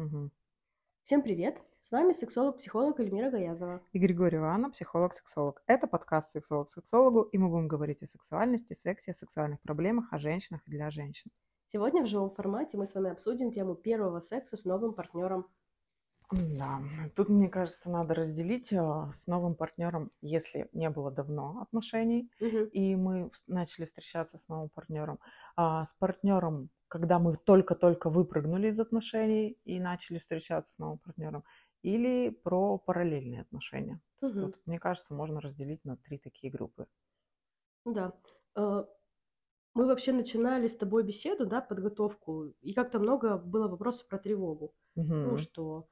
Мгм. Всем привет! С вами сексолог-психолог Эльмира Гаязова. И Григорьева Анна, психолог-сексолог. Это подкаст «Сексолог к сексологу», и мы будем говорить о сексуальности, сексе, о сексуальных проблемах, о женщинах и для женщин. Сегодня в живом формате мы с вами обсудим тему первого секса с новым партнером. Да, тут, мне кажется, надо разделить а, с новым партнером, если не было давно отношений, Мгм. и мы начали встречаться с новым партнером, а с партнером, когда мы только-только выпрыгнули из отношений и начали встречаться с новым партнером, или про параллельные отношения. Мгм. вот, мне кажется, можно разделить на три такие группы. Ну Да. Э, Мы вообще начинали с тобой беседу, да, подготовку, и как-то много было вопросов про тревогу. Ну, Мгм. что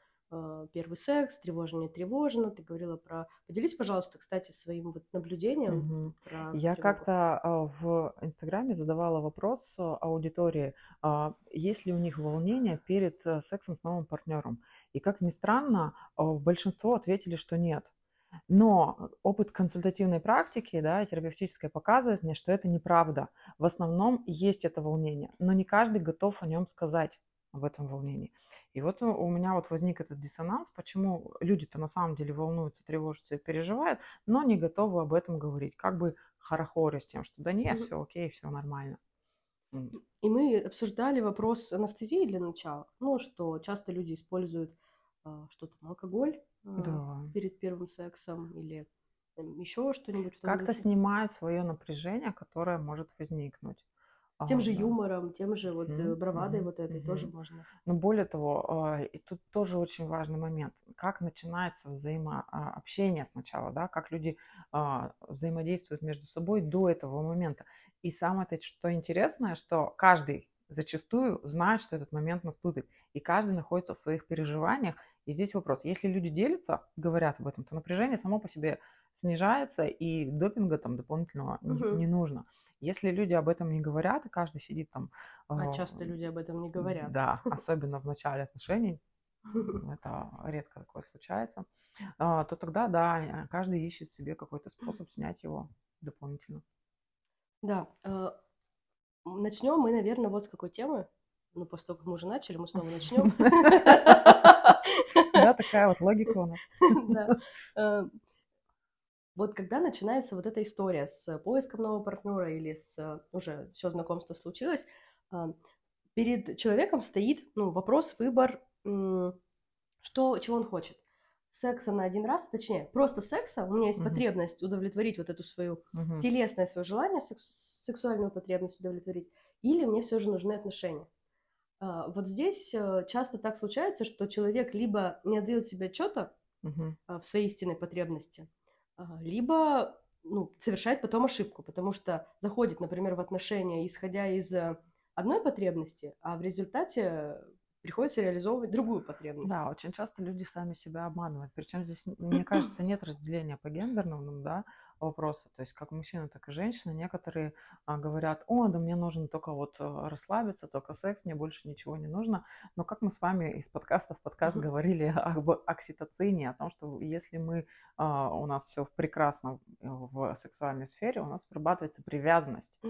первый секс, тревожно, не тревожно. Ты говорила про... Поделись, пожалуйста, кстати, своим вот наблюдением Мгм. про Я тревогу. как-то а, в Инстаграме задавала вопрос а, аудитории, а, есть ли у них волнение перед а, сексом с новым партнером. И как ни странно, большинство ответили, что нет. Но опыт консультативной практики, да, терапевтической показывает мне, что это неправда. В основном есть это волнение, но не каждый готов о нем сказать, об этом волнении. И вот у у меня вот возник этот диссонанс, почему люди-то на самом деле волнуются, тревожатся и переживают, но не готовы об этом говорить, как бы хорохоря с тем, что да нет, Мгм. все окей, все нормально. И мы обсуждали вопрос анестезии для начала. Ну, что часто люди используют а, что там, алкоголь а, Да. перед первым сексом или еще что-нибудь Как-то духе. снимает свое напряжение, которое может возникнуть. Тем А, же да. юмором, тем же вот Мгм, бравадой мгм, вот этой тоже мгм. можно. Но более того, а, и тут тоже очень важный момент, как начинается взаимообщение сначала, да, как люди а, взаимодействуют между собой до этого момента. И самое то, что интересное, что каждый зачастую знает, что этот момент наступит, и каждый находится в своих переживаниях. И здесь вопрос, если люди делятся, говорят об этом, то напряжение само по себе снижается, и допинга там дополнительного не, Мгм. не нужно. Если люди об этом не говорят, и каждый сидит там... А а, часто люди об этом не говорят. Да, особенно в начале отношений, это редко такое случается, а, то тогда, да, каждый ищет себе какой-то способ снять его дополнительно. Да. э, Начнем мы, наверное, вот с какой темы. Ну, после того, как мы уже начали, мы снова начнем. Да, такая вот логика у нас. Вот когда начинается вот эта история с поиском нового партнера или с э, уже все знакомство случилось, перед человеком стоит ну, вопрос, выбор, что, чего он хочет. Секса на один раз, точнее, просто секса, у меня есть Мгм. потребность удовлетворить вот эту свою Мгм. телесное свое желание, секс- сексуальную потребность удовлетворить, или мне все же нужны отношения. А, Вот здесь э, часто так случается, что человек либо не отдает себе отчета а, в своей истинной потребности, либо ну, совершает потом ошибку, потому что заходит, например, в отношения, исходя из э, одной потребности, а в результате приходится реализовывать другую потребность. Да, очень часто люди сами себя обманывают. Причем здесь, мне кажется, нет разделения по гендерному да, вопросу. То есть как мужчина, так и женщина. Некоторые а, говорят, о, да мне нужно только вот а, расслабиться, только секс, мне больше ничего не нужно. Но как мы с вами из подкаста в подкаст Мгм. говорили об окситоцине, о том, что если мы, а, у нас все прекрасно в сексуальной сфере, у нас вырабатывается привязанность.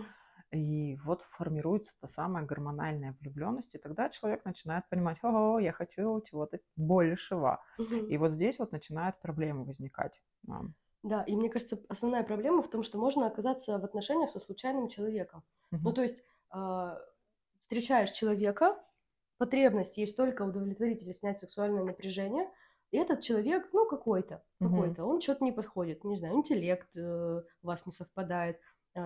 И вот формируется та самая гормональная влюбленность, и тогда человек начинает понимать, ого, я хочу чего-то большего. Мгм. И вот здесь вот начинают проблемы возникать. Да. И мне кажется, основная проблема в том, что можно оказаться в отношениях со случайным человеком. Ну, Мгм. то есть а, встречаешь человека, потребность есть только удовлетворить или снять сексуальное напряжение, и этот человек, ну, какой-то, какой-то, он что-то не подходит, не знаю, интеллект э, у вас не совпадает,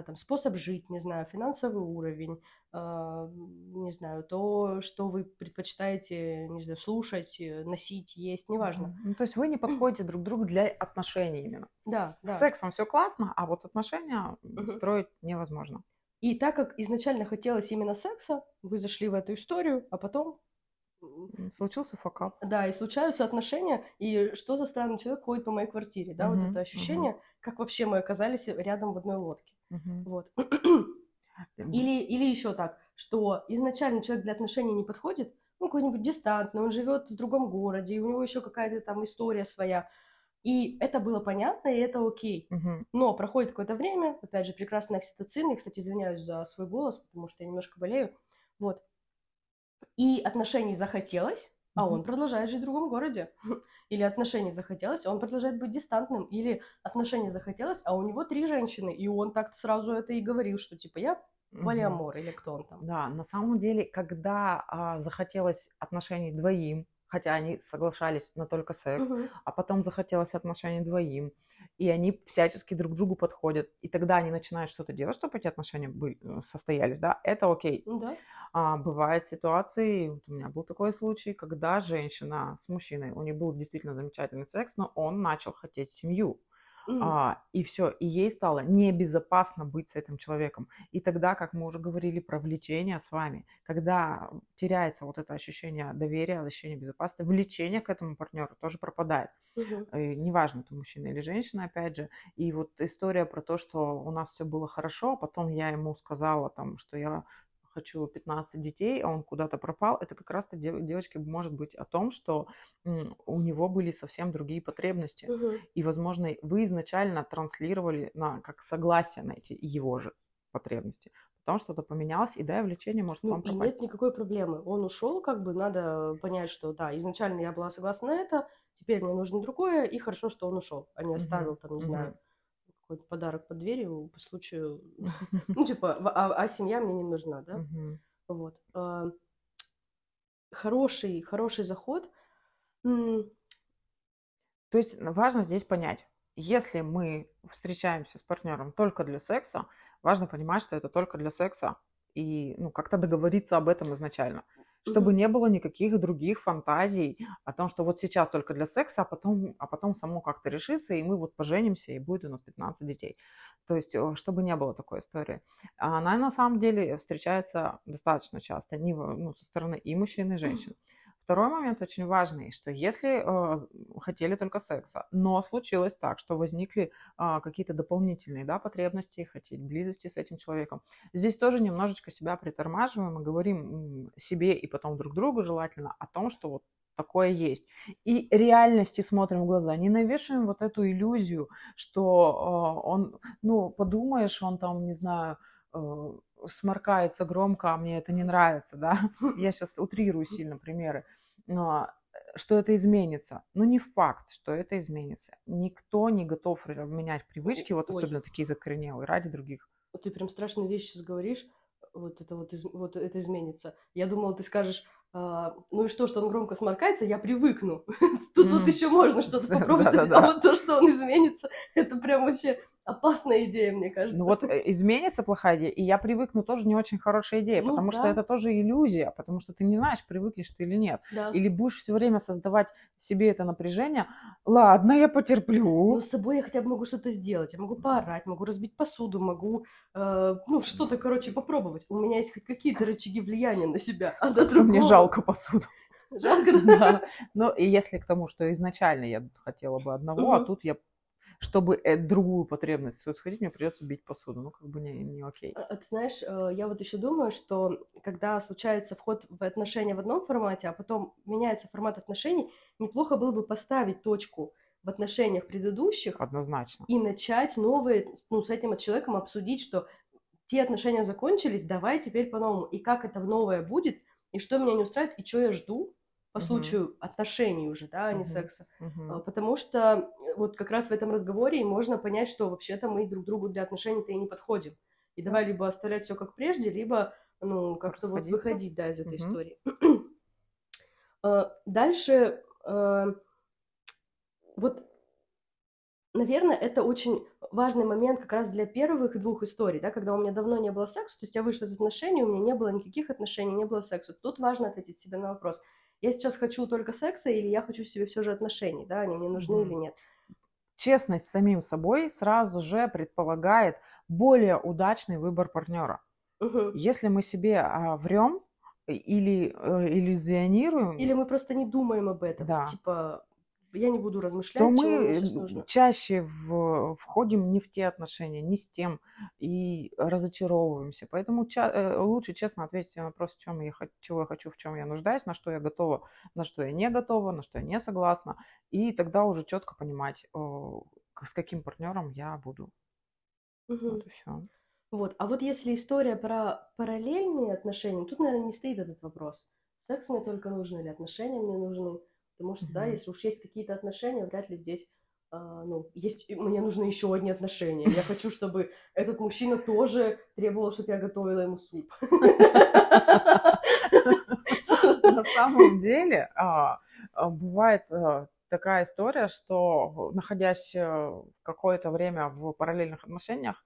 там, способ жить, не знаю, финансовый уровень, а, не знаю, то, что вы предпочитаете, не знаю, слушать, э, носить, есть, неважно. Ну, то есть вы не подходите друг другу для отношений именно. Да, С да. сексом все классно, а вот отношения Мгм. строить невозможно. И так как изначально хотелось именно секса, вы зашли в эту историю, а потом Случился факап. Да, и случаются отношения, и что за странный человек ходит по моей квартире, да, вот Мгм, это ощущение, как вообще мы оказались рядом в одной лодке, Мгм. вот. Или, или еще так, что изначально человек для отношений не подходит, ну, какой-нибудь дистантный, он живет в другом городе, и у него еще какая-то там история своя, и это было понятно, и это окей. мгм. Но проходит какое-то время, опять же, прекрасный окситоцин, я, кстати, извиняюсь за свой голос, потому что я немножко болею, вот. И отношений захотелось, а он продолжает жить в другом городе. Или отношения захотелось, а он продолжает быть дистантным. Или отношения захотелось, а у него три женщины, и он так сразу это и говорил, что типа я полиамор, или кто он там. Да, на самом деле, когда а, захотелось отношений двоим, хотя они соглашались на только секс, а потом захотелось отношений двоим, и они всячески друг другу подходят, и тогда они начинают что-то делать, чтобы эти отношения были, э, состоялись, да, это окей. Ну Да. А, бывают ситуации, вот у меня был такой случай, когда женщина с мужчиной, у них был действительно замечательный секс, но он начал хотеть семью. Мгм. А, и все, и ей стало небезопасно быть с этим человеком. И тогда, как мы уже говорили про влечение с вами, когда теряется вот это ощущение доверия, ощущение безопасности, влечение к этому партнеру тоже пропадает. И неважно, это мужчина или женщина, опять же. И вот история про то, что у нас все было хорошо, а потом я ему сказала, там, что я хочу 15 детей, а он куда-то пропал, это как раз-то дев- девочки может быть о том, что у него были совсем другие потребности. Мгм. И, возможно, вы изначально транслировали на как согласие на эти его же потребности. Потом что-то поменялось, и да, и влечение может Ну, вам пропасть. нет никакой проблемы. Он ушел, как бы надо понять, что да, изначально я была согласна на это, теперь мне нужно другое, и хорошо, что он ушел, а не оставил там, не мгм. знаю, какой-то подарок под дверью по случаю, ну, типа, а, а семья мне не нужна, да? Вот. А, Хороший, хороший заход. То есть важно здесь понять, если мы встречаемся с партнером только для секса, важно понимать, что это только для секса, и ну, как-то договориться об этом изначально, чтобы Мгм. не было никаких других фантазий о том, что вот сейчас только для секса, а потом, а потом само как-то решится, и мы вот поженимся, и будет у нас 15 детей. То есть, чтобы не было такой истории. А Она на самом деле встречается достаточно часто не ну, со стороны и мужчин, и женщин. Второй момент очень важный, что если э, хотели только секса, но случилось так, что возникли а, какие-то дополнительные да, потребности, хотеть близости с этим человеком, здесь тоже немножечко себя притормаживаем и говорим себе и потом друг другу желательно о том, что вот такое есть. И реальности смотрим в глаза, не навешиваем вот эту иллюзию, что э, он, ну, подумаешь, он там, не знаю, э, сморкается громко, а мне это не нравится, да, я сейчас утрирую сильно примеры, э, что это изменится. Ну, не факт, что это изменится. Никто не готов менять привычки, вот Ой. особенно такие закоренелые, ради других. Вот Ты прям страшные вещи сейчас говоришь, вот это вот, из- вот это изменится. Я думала, ты скажешь, а, ну и что, что он громко сморкается, я привыкну. Тут, тут Мгм. еще можно что-то попробовать, а вот то, что он изменится, это прям вообще опасная идея, мне кажется. Ну вот э, изменится плохая идея, и я привыкну тоже не очень хорошая идея, Ну потому что да. это тоже иллюзия, потому что ты не знаешь, привыкнешь ты или нет. Да. Или будешь все время создавать себе это напряжение. Ладно, я потерплю. Но с собой я хотя бы могу что-то сделать. Я могу поорать, могу разбить посуду, могу, э, ну, что-то, короче, попробовать. У меня есть хоть какие-то рычаги влияния на себя, а на Как-то мне другого- жалко посуду. Жалко, да? Да. Ну, и если к тому, что изначально я хотела бы одного, а тут я, чтобы э, другую потребность сходить, мне придется бить посуду. Ну, как бы не, не окей. А, а ты знаешь, э, я вот еще думаю, что когда случается вход в отношения в одном формате, а потом меняется формат отношений, неплохо было бы поставить точку в отношениях предыдущих Однозначно. и начать новые, ну, с этим человеком обсудить, что те отношения закончились, давай теперь по-новому. И как это новое будет, и что меня не устраивает, и что я жду по Мгм. случаю отношений уже, да, а не Мгм. секса. А, Потому что э, вот как раз в этом разговоре можно понять, что вообще-то мы друг другу для отношений-то и не подходим. И давай либо оставлять все как прежде, либо ну как-то вот выходить да, из этой Мгм. истории. А, Дальше а, вот, наверное, это очень важный момент как раз для первых двух историй, да, когда у меня давно не было секса, то есть я вышла из отношений, у меня не было никаких отношений, не было секса. Тут важно ответить себе на вопрос, я сейчас хочу только секса или я хочу себе все же отношений, да, они мне нужны Мгм. или нет. Честность с самим собой сразу же предполагает более удачный выбор партнера. Мгм. Если мы себе а, врем или э, иллюзионируем, Или мы просто не думаем об этом, Да. типа я не буду размышлять, то мы э, чаще в- входим не в те отношения, не с тем и разочаровываемся. Поэтому ча- э, лучше честно ответить на вопрос, в чем я, чего я хочу, в чем я нуждаюсь, на что я готова, на что я не готова, на что я не согласна. И тогда уже четко понимать, с каким партнером я буду. Мгм. Вот и все. Вот. А вот если история про параллельные отношения, тут, наверное, не стоит этот вопрос. секс мне только нужен или отношения мне нужны. Потому что, да, Мгм. если уж есть какие-то отношения, вряд ли здесь, а, ну, есть, мне нужны еще одни отношения. Я хочу, чтобы этот мужчина тоже требовал, чтобы я готовила ему суп. На самом деле, а, а, бывает такая история, что находясь какое-то время в параллельных отношениях,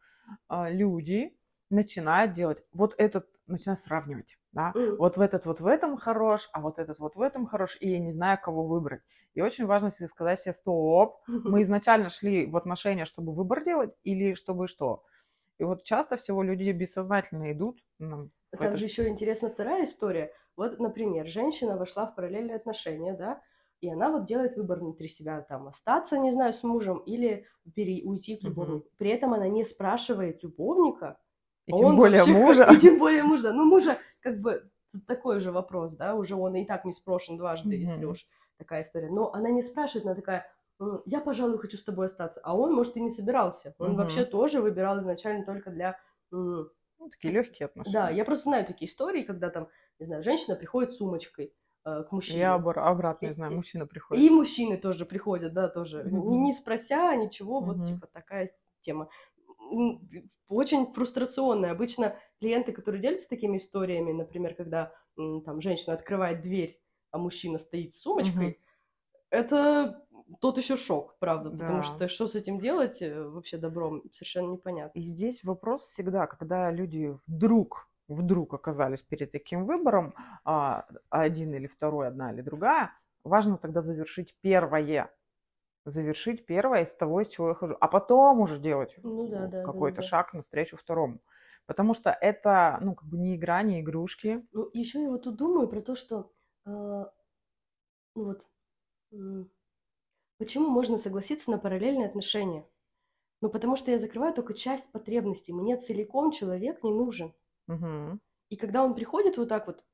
люди начинают делать вот этот, начинают сравнивать, да, М. вот в этот вот в этом хорош, а вот этот вот в этом хорош, и я не знаю, кого выбрать. И очень важно себе сказать себе, стоп, мы изначально шли в отношения, чтобы выбор делать или чтобы что? И вот часто всего люди бессознательно идут ну, Там этот- же еще интересна вторая история. Вот, например, женщина вошла в параллельные отношения, да, и она вот делает выбор внутри себя, там, остаться, не знаю, с мужем или пере... уйти к любовнику. При этом она не спрашивает любовника, и а тем более вообще мужа. И тем более мужа. Ну, мужа, как бы, такой же вопрос, да, уже он и так не спрошен дважды, если Мгм. уж такая история. Но она не спрашивает, она такая, «М, я, пожалуй, хочу с тобой остаться. А он, может, и не собирался. Он Мгм. вообще тоже выбирал изначально только для Ну, такие легкие отношения. да, я просто знаю такие истории, когда там, не знаю, женщина приходит с сумочкой э, к мужчине. Я обратно знаю, мужчина приходит. И мужчины тоже приходят, да, тоже. Мгм. Не, спрося ничего, вот Мгм. типа такая тема. Очень фрустрационная. Обычно клиенты, которые делятся такими историями, например, когда там женщина открывает дверь, а мужчина стоит с сумочкой, Мгм. это тот еще шок, правда, потому Да. что что с этим делать э, вообще добром, совершенно непонятно. И здесь вопрос всегда, когда люди вдруг, вдруг оказались перед таким выбором, а, один или второй, одна или другая, важно тогда завершить первое. Завершить первое из того, из чего я хожу. А потом уже делать Ну да, ну, да, да, какой-то да. шаг навстречу второму. Потому что это, ну, как бы не игра, не игрушки. Ну, еще я вот тут думаю про то, что, э, ну вот, м, почему можно согласиться на параллельные отношения? Ну, потому что я закрываю только часть потребностей. Мне целиком человек не нужен. Мгм, И когда он приходит вот так вот,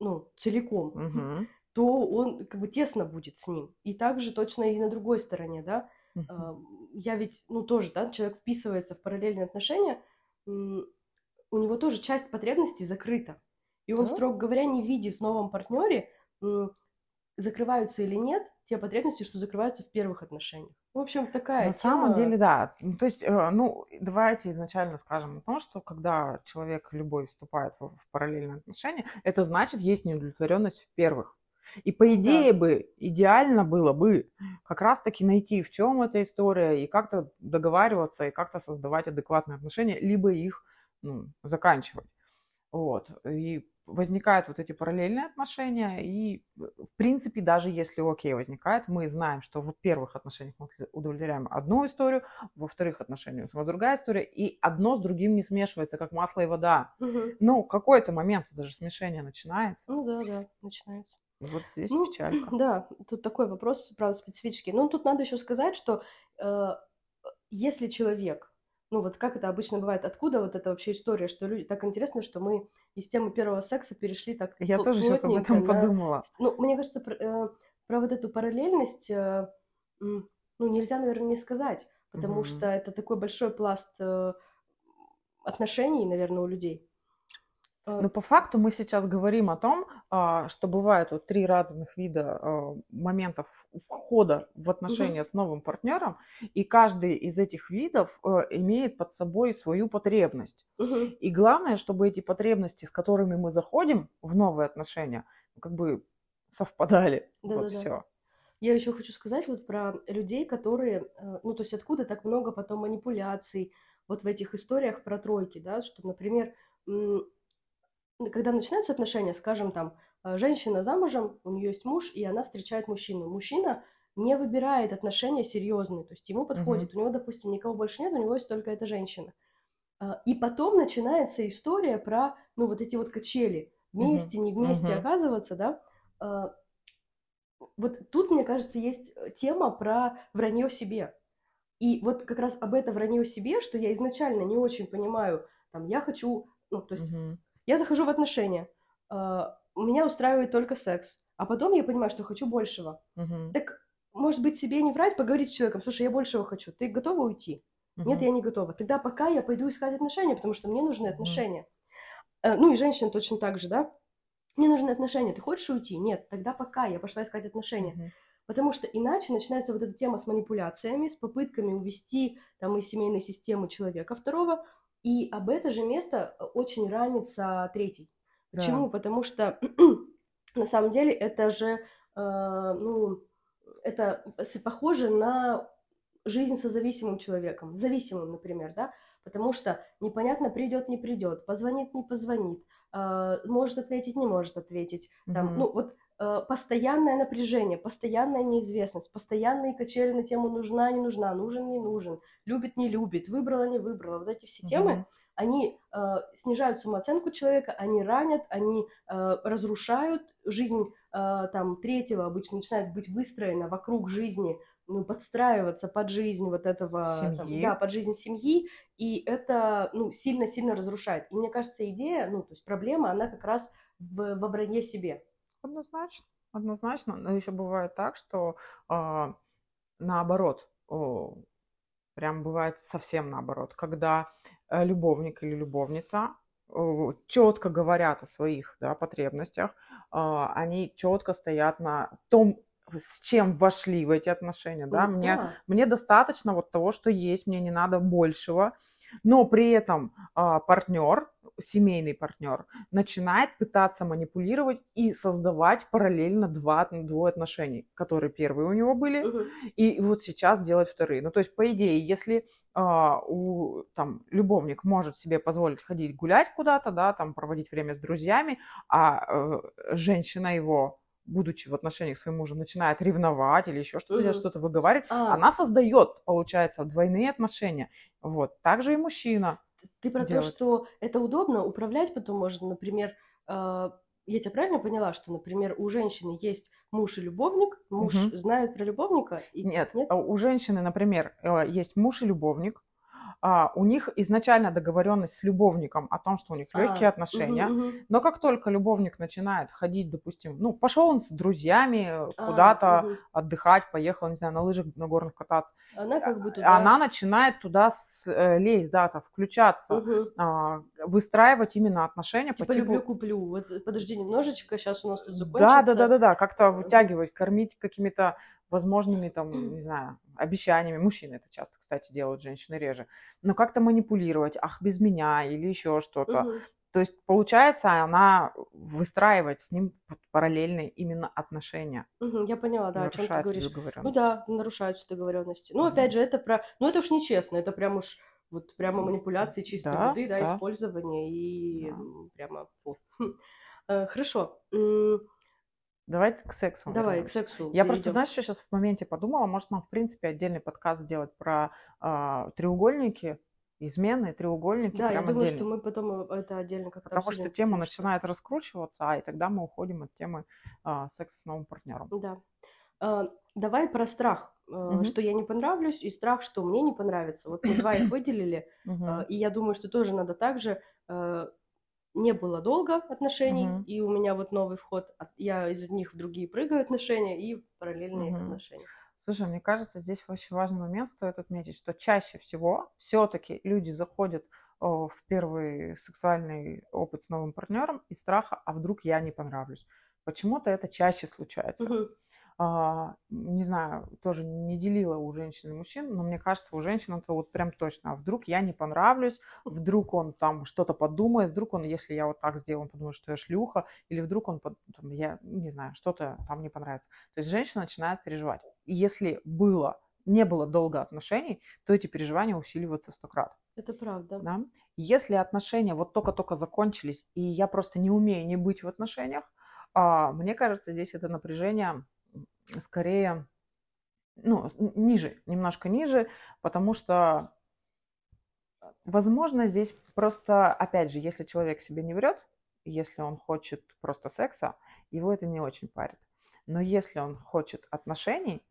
ну, целиком, мгм, то он как бы тесно будет с ним. И также точно и на другой стороне, да. А, Я ведь, ну, тоже, да, человек вписывается в параллельные отношения, у него тоже часть потребностей закрыта. И он, Да. строго говоря, не видит в новом партнере, закрываются или нет те потребности, что закрываются в первых отношениях. В общем, такая На самом тема- деле, да. Ну, То есть, э, ну, давайте изначально скажем о том, что когда человек любой вступает в параллельные отношения, это значит, есть неудовлетворенность в первых. И по идее бы, идеально было бы как раз-таки найти, в чем эта история, и как-то договариваться, и как-то создавать адекватные отношения, либо их ну, заканчивать. Вот. И возникают вот эти параллельные отношения, и в принципе, даже если окей возникает, мы знаем, что в первых отношениях мы удовлетворяем одну историю, во вторых отношениях снова другая история, и одно с другим не смешивается, как масло и вода. Мгм. Ну, какой-то момент даже смешение начинается. Ну да, да, начинается. Вот здесь Ну, печалька. Да, тут такой вопрос, правда, специфический. Но тут надо еще сказать, что э, если человек, ну вот как это обычно бывает, откуда вот эта вообще история, что люди, так интересно, что мы из темы первого секса перешли так Я тоже сейчас об этом на- подумала. Ну, мне кажется, про, э, про вот эту параллельность, э, ну, нельзя, наверное, не сказать, потому Мгм. что это такой большой пласт э, отношений, наверное, у людей. Э, Но по факту мы сейчас говорим о том, а, что бывает вот три разных вида а, моментов входа в отношения с новым партнером, и каждый из этих видов э, имеет под собой свою потребность. мгм. И главное, чтобы эти потребности, с которыми мы заходим в новые отношения, как бы совпадали. Вот Да-да-да. все. Я еще хочу сказать вот про людей, которые, э, ну, то есть откуда так много потом манипуляций вот в этих историях про тройки, да, что, например, когда начинаются отношения, скажем, там, э, женщина замужем, у нее есть муж, и она встречает мужчину. Мужчина не выбирает отношения серьезные, то есть ему подходит, у него, допустим, никого больше нет, у него есть только эта женщина. А, И потом начинается история про, ну, вот эти вот качели, вместе, не вместе мгм. оказываться, да, А, вот тут, мне кажется, есть э, тема про вранье себе. И вот как раз об это вранье себе, что я изначально не очень понимаю, там, я хочу, ну, то есть Мгм. Я захожу в отношения, а, меня устраивает только секс, а потом я понимаю, что хочу большего. Мгм. Так, может быть, себе не врать, поговорить с человеком, слушай, я большего хочу, ты готова уйти? Нет, Мгм. я не готова. Тогда пока я пойду искать отношения, потому что мне нужны отношения. Э, Ну и женщина точно так же, да? мне нужны отношения, ты хочешь уйти? Нет, тогда пока, я пошла искать отношения. Мгм. Потому что иначе начинается вот эта тема с манипуляциями, с попытками увести там из семейной системы человека второго, и об это же место э, очень ранится третий. Почему? Да. Потому что на самом деле это же, э, ну, это похоже на жизнь со зависимым человеком, зависимым, например, да, потому что непонятно, придет, не придет, позвонит, не позвонит, э, может ответить, не может ответить, там, Мгм. ну, вот постоянное напряжение, постоянная неизвестность, постоянные качели на тему нужна, не нужна, нужен, не нужен, любит, не любит, выбрала, не выбрала. Вот эти все темы, Мгм. они э, снижают самооценку человека, они ранят, они э, разрушают жизнь э, там третьего обычно начинает быть выстроена вокруг жизни, ну, подстраиваться под жизнь вот этого, там, Семьи. да, под жизнь семьи, и это, ну, сильно-сильно разрушает. И мне кажется, идея, ну, то есть проблема, она как раз в, во вранье себе. Однозначно, однозначно. Но еще бывает так, что а, наоборот, о, прям бывает совсем наоборот, когда э, любовник или любовница четко говорят о своих да, потребностях, а, они четко стоят на том, с чем вошли в эти отношения, да, Ну мне, да. мне достаточно вот того, что есть, мне не надо большего, но при этом а, партнер, семейный партнер, начинает пытаться манипулировать и создавать параллельно два, двое отношений, которые первые у него были, Мгм. и вот сейчас делать вторые. Ну, то есть, по идее, если а, у, там, любовник может себе позволить ходить гулять куда-то, да, там, проводить время с друзьями, а э, женщина его будучи в отношениях с своим мужем, начинает ревновать или еще что-то, Мгм. что-то выговаривать, А, она создает, получается, двойные отношения. Вот. Также и мужчина. ты про то, делать. что это удобно, управлять потом можно, например, э, я тебя правильно поняла, что, например, у женщины есть муж и любовник, муж Мгм. знает про любовника? И... Нет, Нет? а у женщины, например, э, есть муж и любовник, а, у них изначально договоренность с любовником о том, что у них легкие А, отношения, мгм, мгм. но как только любовник начинает ходить, допустим, ну, пошел он с друзьями э, А, куда-то мгм. отдыхать, поехал, не знаю, на лыжах на горных кататься, Она как бы туда... она начинает туда с- э, лезть, да, там, включаться, Мгм. а, выстраивать именно отношения Типа по типу... люблю-куплю. Вот подожди немножечко, сейчас у нас тут Да, закончится. да, да, да, да, как-то вытягивать, кормить какими-то возможными там, не знаю, обещаниями. Мужчины это часто, кстати, делают, женщины реже. Но как-то манипулировать, ах, без меня или еще что-то. Мгм. То есть, получается, она выстраивает с ним параллельные именно отношения. Мгм, Я поняла, да, о чем ты говоришь. Ну да, нарушаются договоренности. Ну, Мгм. опять же, это про... Ну, это уж нечестно, это прям уж вот прямо манипуляции чистой Да, воды, да, да. использование и Да. прямо... фу. Хм. Э, Хорошо, М, Давайте к сексу давай к вернемся. сексу Я просто, перейдем. знаешь, что сейчас в моменте подумала, может нам, в принципе, отдельный подкаст сделать про а, треугольники, измены, треугольники, Да, я думаю, отдельно. что мы потом э, это отдельно как-то Потому что обсудим, тема потому что- начинает раскручиваться, а и тогда мы уходим от темы а, секса с новым партнером. Да. А, Давай про страх, э, Мгм. что я не понравлюсь, и страх, что мне не понравится. Вот мы два их выделили, Мгм. А, И я думаю, что тоже надо также. э, Не было долго отношений, Мгм. и у меня вот новый вход. Я из одних в другие прыгаю отношения и параллельные Мгм. отношения. Слушай, мне кажется, здесь очень важный момент стоит отметить, что чаще всего все-таки люди заходят в первый сексуальный опыт с новым партнером из страха, а вдруг я не понравлюсь. Почему-то это чаще случается. Мгм. А, не знаю, тоже не делила у женщин и мужчин, но мне кажется, у женщин это вот прям точно. А вдруг я не понравлюсь, вдруг он там что-то подумает, вдруг он, если я вот так сделаю, он подумает, что я шлюха, или вдруг он, там, я не знаю, что-то там не понравится. То есть женщина начинает переживать. И если было, не было долго отношений, то эти переживания усиливаются в сто крат. Это правда. Да? Если отношения вот только-только закончились, и я просто не умею не быть в отношениях, а, мне кажется, здесь это напряжение скорее ну, ниже, немножко ниже, потому что, возможно, здесь просто, опять же, если человек себе не врет, если он хочет просто секса, его это не очень парит. Но если он хочет отношений,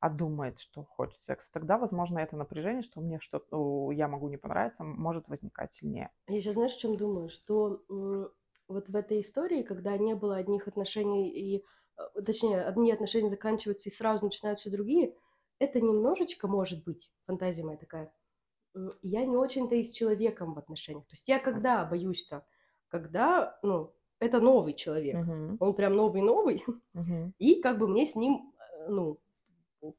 а думает, что хочет секса, тогда, возможно, это напряжение, что мне что-то, я могу не понравиться, может возникать сильнее. Я сейчас знаешь, о чем думаю? Что вот в этой истории, когда не было одних отношений, и, точнее, одни отношения заканчиваются и сразу начинаются другие, это немножечко может быть, фантазия моя такая, я не очень-то и с человеком в отношениях. То есть я когда боюсь-то? Когда, ну, это новый человек. Мгм. Он прям новый-новый, Мгм. и как бы мне с ним, э, ну,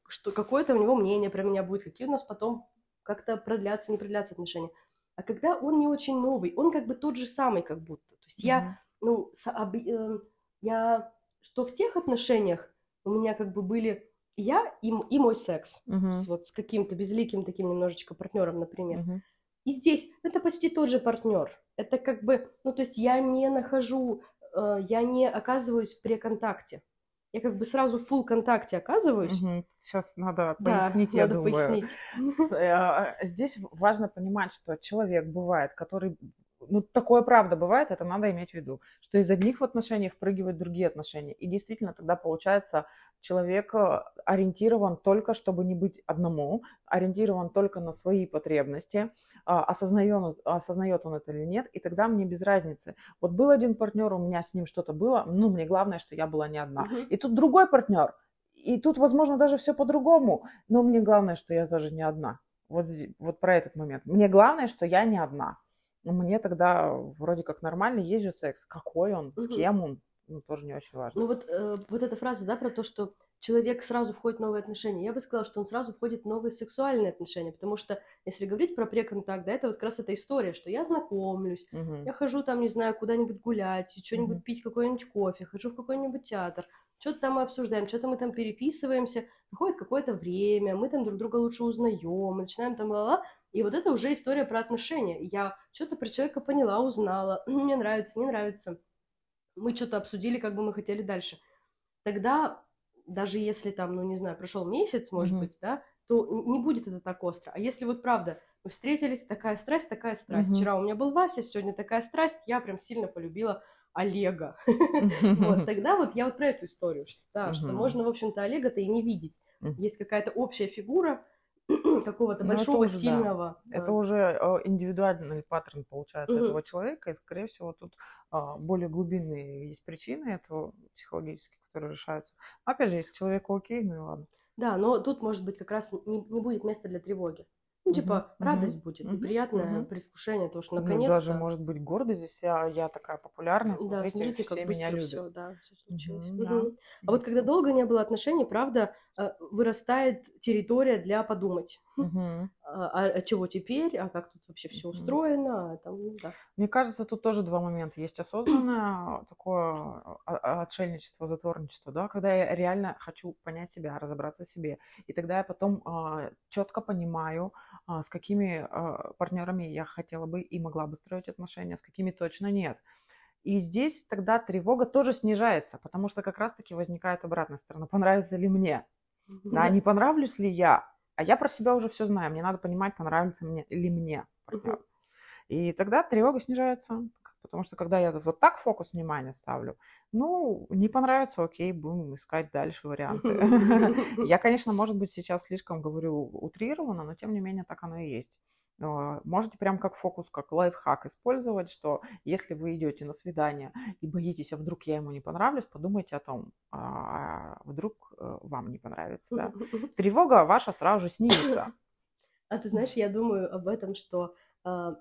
что какое-то у него мнение про меня будет, какие у нас потом как-то продлятся, не продлятся отношения. А когда он не очень новый, он как бы тот же самый как будто. То есть я, Мгм. ну, с- об- э, я, что в тех отношениях у меня как бы были я и, и мой секс, Мгм. с, вот с каким-то безликим таким немножечко партнером, например. Мгм. И здесь это почти тот же партнер. Это как бы, ну, то есть я не нахожу, э, я не оказываюсь в преконтакте. Я как бы сразу в full контакте оказываюсь. Мгм. Сейчас надо Да, пояснить, я надо думаю. пояснить. С- э, Здесь важно понимать, что человек бывает, который... Ну, такое правда бывает, это надо иметь в виду, что из одних отношений впрыгивают другие отношения. И действительно тогда получается человек э, ориентирован только, чтобы не быть одному, ориентирован только на свои потребности, а, осознает, он- осознает он это или нет, и тогда мне без разницы. Вот был один партнер, у меня с ним что-то было, ну, мне главное, что я была не одна. Мгм. И тут другой партнер, и тут, возможно, даже все по-другому, но мне главное, что я тоже не одна. Вот, вот про этот момент. Мне главное, что я не одна. Мне тогда вроде как нормально, есть же секс. Какой он, с кем он, ну, тоже не очень важно. Ну вот, э, вот эта фраза, да, про то, что человек сразу входит в новые отношения. Я бы сказала, что он сразу входит в новые сексуальные отношения, потому что если говорить про преконтакт, да, это вот как раз эта история, что я знакомлюсь, Мгм. я хожу там, не знаю, куда-нибудь гулять, что-нибудь Мгм. пить, какой-нибудь кофе, хожу в какой-нибудь театр, что-то там мы обсуждаем, что-то мы там переписываемся, проходит какое-то время, мы там друг друга лучше узнаем, мы начинаем там ла и вот это уже история про отношения. Я что-то про человека поняла, узнала, мне нравится, не нравится. Мы что-то обсудили, как бы мы хотели дальше. Тогда, даже если там, ну не знаю, прошел месяц, может Мгм. быть, да, то не будет это так остро. А если вот правда, мы встретились, такая страсть, такая страсть. Мгм. Вчера у меня был Вася, сегодня такая страсть, я прям сильно полюбила Олега. Вот, тогда вот я вот про эту историю, что, можно, в общем-то, Олега-то и не видеть. Есть какая-то общая фигура какого-то Ну, это большого, уже да. сильного. Это э, уже индивидуальный паттерн получается Мгм. этого человека, и, скорее всего, тут а, более глубинные есть причины этого психологические, которые решаются. Опять же, если человеку окей, ну и ладно. Да, но тут, может быть, как раз не, не будет места для тревоги. Ну, типа, Мгм, радость мгм, будет, мгм, приятное мгм. предвкушение, потому что Ну, наконец-то... даже, может быть, гордость здесь, я, я такая популярная, Да, смотрите, смотрите, все как меня любят. все, да, все случилось. Мгм, Мгм. да. А вот когда долго не было отношений, правда, вырастает территория для подумать. Мгм. А, а- а чего теперь, а как тут вообще все устроено, а там, да. Мне кажется, тут тоже два момента. Есть осознанное такое а- а- отшельничество, затворничество, да, когда я реально хочу понять себя, разобраться в себе. И тогда я потом четко понимаю, а, с какими а, партнерами я хотела бы и могла бы строить отношения, с какими точно нет. И здесь тогда тревога тоже снижается, потому что как раз-таки возникает обратная сторона. Понравится ли мне? Да, не понравлюсь ли я? А я про себя уже все знаю. Мне надо понимать, понравится мне ли мне партнер. И тогда тревога снижается. Потому что когда я вот так фокус внимания ставлю, ну, не понравится, окей, будем искать дальше варианты. Я, конечно, может быть, сейчас слишком говорю утрированно, но тем не менее так оно и есть. А, Можете прям как фокус, как лайфхак использовать, что если вы идете на свидание и боитесь, а вдруг я ему не понравлюсь, подумайте о том, а вдруг э, вам не понравится. Да? Тревога ваша сразу же снимется. А ты знаешь, я думаю об этом, что, а,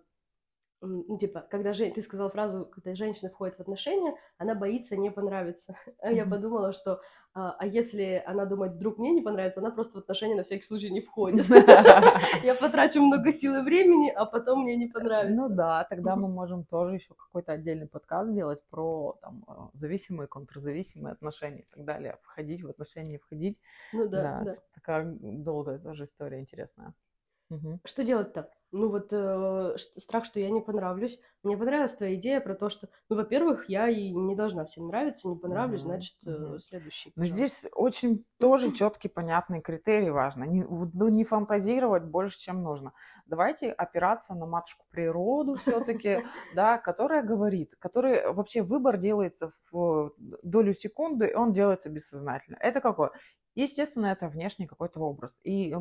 ну, типа, когда же, ты сказал фразу, когда женщина входит в отношения, она боится не понравиться. А я подумала, что, а, а если она думает, вдруг мне не понравится, она просто в отношения на всякий случай не входит. Я потрачу много сил и времени, а потом мне не Ну понравится. да, тогда мы можем тоже еще какой-то отдельный подкаст сделать про там, э, зависимые, контрзависимые отношения и так далее. Входить в отношения, не входить. Ну да, Да, такая долгая тоже история интересная. Что делать-то? Ну вот э, страх, что я не понравлюсь. Мне понравилась твоя идея про то, что, ну, во-первых, я и не должна всем нравиться, не понравлюсь, Мгм, значит, э, следующий. Но пожалуйста. здесь очень тоже четкий, понятный критерий важно. Не, ну, не фантазировать больше, чем нужно. Давайте опираться на матушку природу все-таки, да, которая говорит, который вообще выбор делается в долю секунды, и он делается бессознательно. Это какое? Естественно, это внешний какой-то образ. И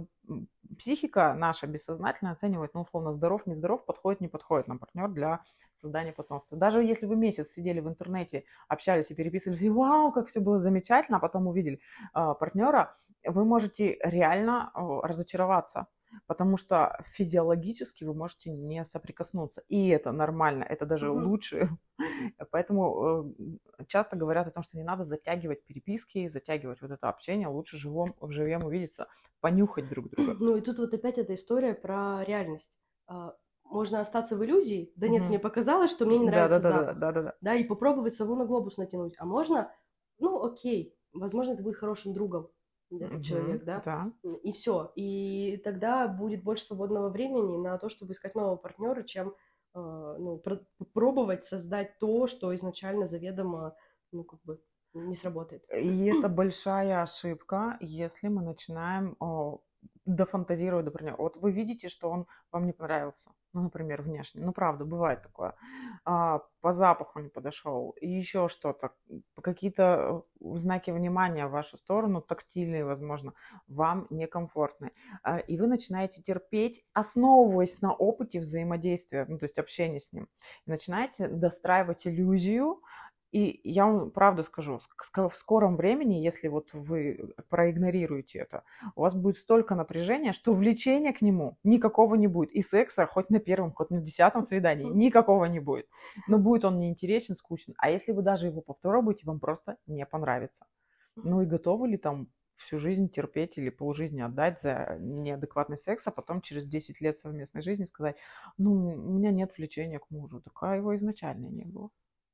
психика наша бессознательно оценивает, ну, условно, здоров, нездоров, подходит, не подходит нам партнер для создания потомства. Даже если вы месяц сидели в интернете, общались и переписывались, и вау, как все было замечательно, а потом увидели а, партнера, вы можете реально а, разочароваться. Потому что физиологически вы можете не соприкоснуться. И это нормально, это даже угу. лучше. Поэтому э, часто говорят о том, что не надо затягивать переписки, затягивать вот это общение, лучше живом, вживем увидеться, понюхать друг друга. Ну и тут вот опять эта история про реальность. А, можно остаться в иллюзии, да нет, мне показалось, что мне не нравится да, да, запах, да, да, да, да, и попробовать сову на глобус натянуть. А можно, ну окей, возможно, это будет хорошим другом, угу, человек, да? да, и все. И тогда будет больше свободного времени на то, чтобы искать нового партнера, чем э, ну, пробовать создать то, что изначально заведомо, ну, как бы не сработает. И это большая ошибка, если мы начинаем о, дофантазировать, например. Вот вы видите, что он вам не понравился, ну, например, внешне. Ну, правда, бывает такое. А, по запаху не подошел, и еще что-то. Какие-то э, знаки внимания в вашу сторону, тактильные, возможно, вам некомфортны. А, и вы начинаете терпеть, основываясь на опыте взаимодействия, ну, то есть общения с ним. Начинаете достраивать иллюзию, и я вам правда скажу, в скором времени, если вот вы проигнорируете это, у вас будет столько напряжения, что влечения к нему никакого не будет. И секса хоть на первом, хоть на десятом свидании никакого не будет. Но будет он неинтересен, скучен. А если вы даже его попробуете, вам просто не понравится. Ну и готовы ли там всю жизнь терпеть или полжизни отдать за неадекватный секс, а потом через 10 лет совместной жизни сказать, ну, у меня нет влечения к мужу. Такая его изначально не было.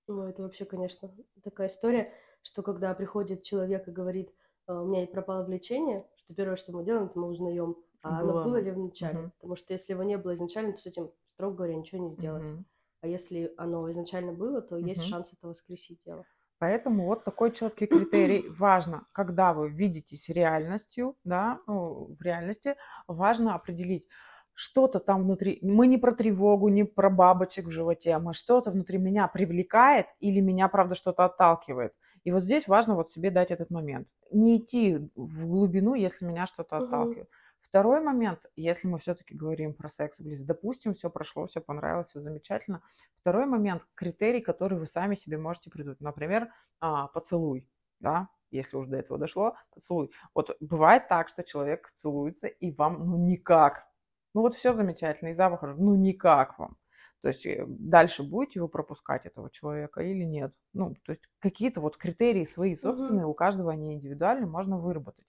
Ну, это вообще, конечно, такая история, что когда приходит человек и говорит, «А, у меня пропало влечение, что первое, что мы делаем, это мы узнаем, а было. оно было ли вначале. Угу. Потому что если его не было изначально, то с этим, строго говоря, ничего не сделать. Угу. А если оно изначально было, то угу. есть шанс это воскресить дело. Поэтому вот такой четкий критерий важно, когда вы видитесь реальностью, да, ну, в реальности, важно определить, что-то там внутри, мы не про тревогу, не про бабочек в животе, а мы что-то внутри меня привлекает или меня, правда, что-то отталкивает. И вот здесь важно вот себе дать этот момент. Не идти в глубину, если меня что-то отталкивает. Угу. Второй момент, если мы все-таки говорим про секс и близость, допустим, все прошло, все понравилось, все замечательно. Второй момент, критерий, который вы сами себе можете придумать. Например, а, поцелуй, да, если уже до этого дошло, поцелуй. Вот бывает так, что человек целуется, и вам ну никак ну вот все замечательно, и запах, ну никак вам. То есть э, дальше будете вы пропускать этого человека или нет? Ну, то есть какие-то вот критерии свои собственные, угу. у каждого они индивидуальны, можно выработать